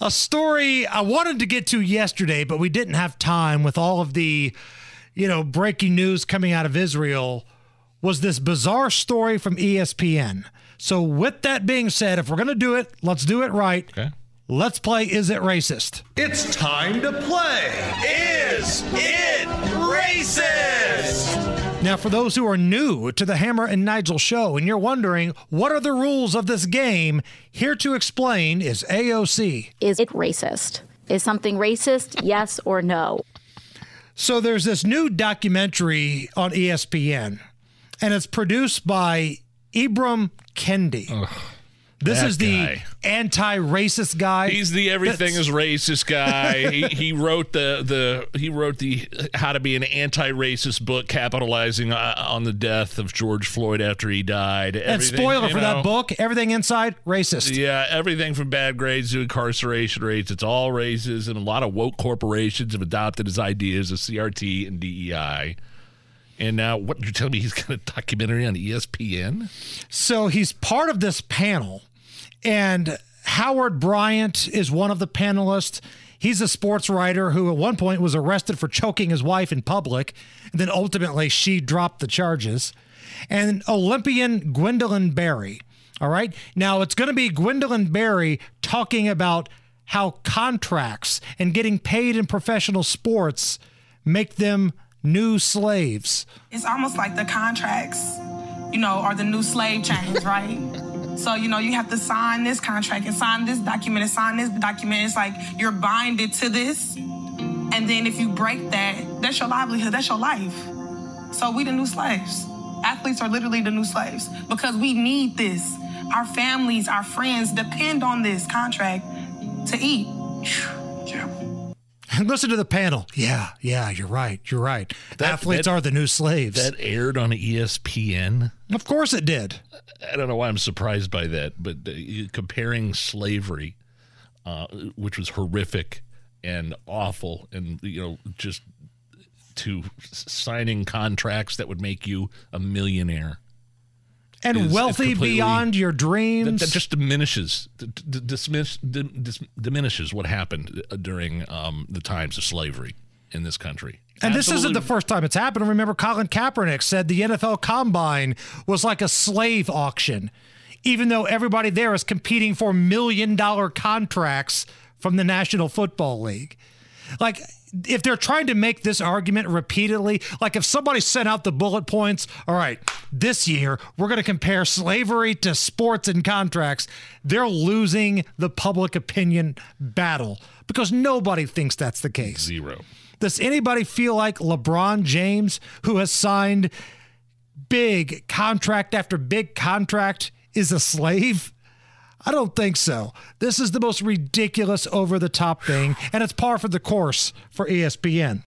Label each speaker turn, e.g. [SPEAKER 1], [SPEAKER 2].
[SPEAKER 1] A story I wanted to get to yesterday, but we didn't have time with all of the, you know, breaking news coming out of Israel was this bizarre story from ESPN. So with that being said, if we're going to do it, let's do it right.
[SPEAKER 2] Okay.
[SPEAKER 1] Let's play Is It Racist?
[SPEAKER 3] It's time to play. Is it racist?
[SPEAKER 1] Now, for those who are new to the Hammer and Nigel show and you're wondering what are the rules of this game, here to explain is AOC.
[SPEAKER 4] Is it racist? Is something racist? Yes or no?
[SPEAKER 1] So there's this new documentary on ESPN, and it's produced by Ibram Kendi. This
[SPEAKER 2] that
[SPEAKER 1] is the
[SPEAKER 2] guy.
[SPEAKER 1] anti-racist guy.
[SPEAKER 2] He's the everything
[SPEAKER 1] That's-
[SPEAKER 2] is racist guy. he, he wrote the the he wrote the how to be an anti-racist book, capitalizing uh, on the death of George Floyd after he died.
[SPEAKER 1] and
[SPEAKER 2] Everything,
[SPEAKER 1] spoiler for
[SPEAKER 2] know.
[SPEAKER 1] that book, everything inside racist.
[SPEAKER 2] Yeah, everything from bad grades to incarceration rates. It's all races, and a lot of woke corporations have adopted his ideas of CRT and DEI. And now, what you're telling me he's got a documentary on ESPN?
[SPEAKER 1] So he's part of this panel, and Howard Bryant is one of the panelists. He's a sports writer who at one point was arrested for choking his wife in public, and then ultimately she dropped the charges. And Olympian Gwendolyn Berry. All right. Now it's going to be Gwendolyn Berry talking about how contracts and getting paid in professional sports make them new slaves.
[SPEAKER 5] It's almost like the contracts, you know, are the new slave chains, right? So, you know, you have to sign this contract and sign this document and sign this document. It's like you're binded to this. And then if you break that, that's your livelihood, that's your life. So we the new slaves. Athletes are literally the new slaves because we need this. Our families, our friends depend on this contract to eat.
[SPEAKER 1] And listen to the panel. Yeah, yeah, you're right. You're right.
[SPEAKER 2] That-
[SPEAKER 1] Athletes
[SPEAKER 2] that-
[SPEAKER 1] are the new slaves.
[SPEAKER 2] That aired on ESPN.
[SPEAKER 1] of course it did.
[SPEAKER 2] I don't know why I'm surprised by that, but comparing slavery, uh, which was horrific and awful, and you know, just to signing contracts that would make you a millionaire.
[SPEAKER 1] And
[SPEAKER 2] is- is
[SPEAKER 1] wealthy
[SPEAKER 2] completely-
[SPEAKER 1] beyond your dreams.
[SPEAKER 2] that just diminishes d- d- dismiss, d- dis- diminishes what happened uh, during um, the times of slavery in this country.
[SPEAKER 1] and this isn't the first time it's happened. Remember, Colin Kaepernick said the NFL Combine was like a slave auction, even though everybody there is competing for million dollar contracts from the National Football League. Like, if they're trying to make this argument repeatedly, like if somebody sent out the bullet points, all right, this year we're going to compare slavery to sports and contracts, they're losing the public opinion battle because nobody thinks that's the case.
[SPEAKER 2] zero.
[SPEAKER 1] Does anybody feel like LeBron James, who has signed big contract after big contract, is a slave? I don't think so. This is the most ridiculous, over the top thing, and it's par for the course for ESPN.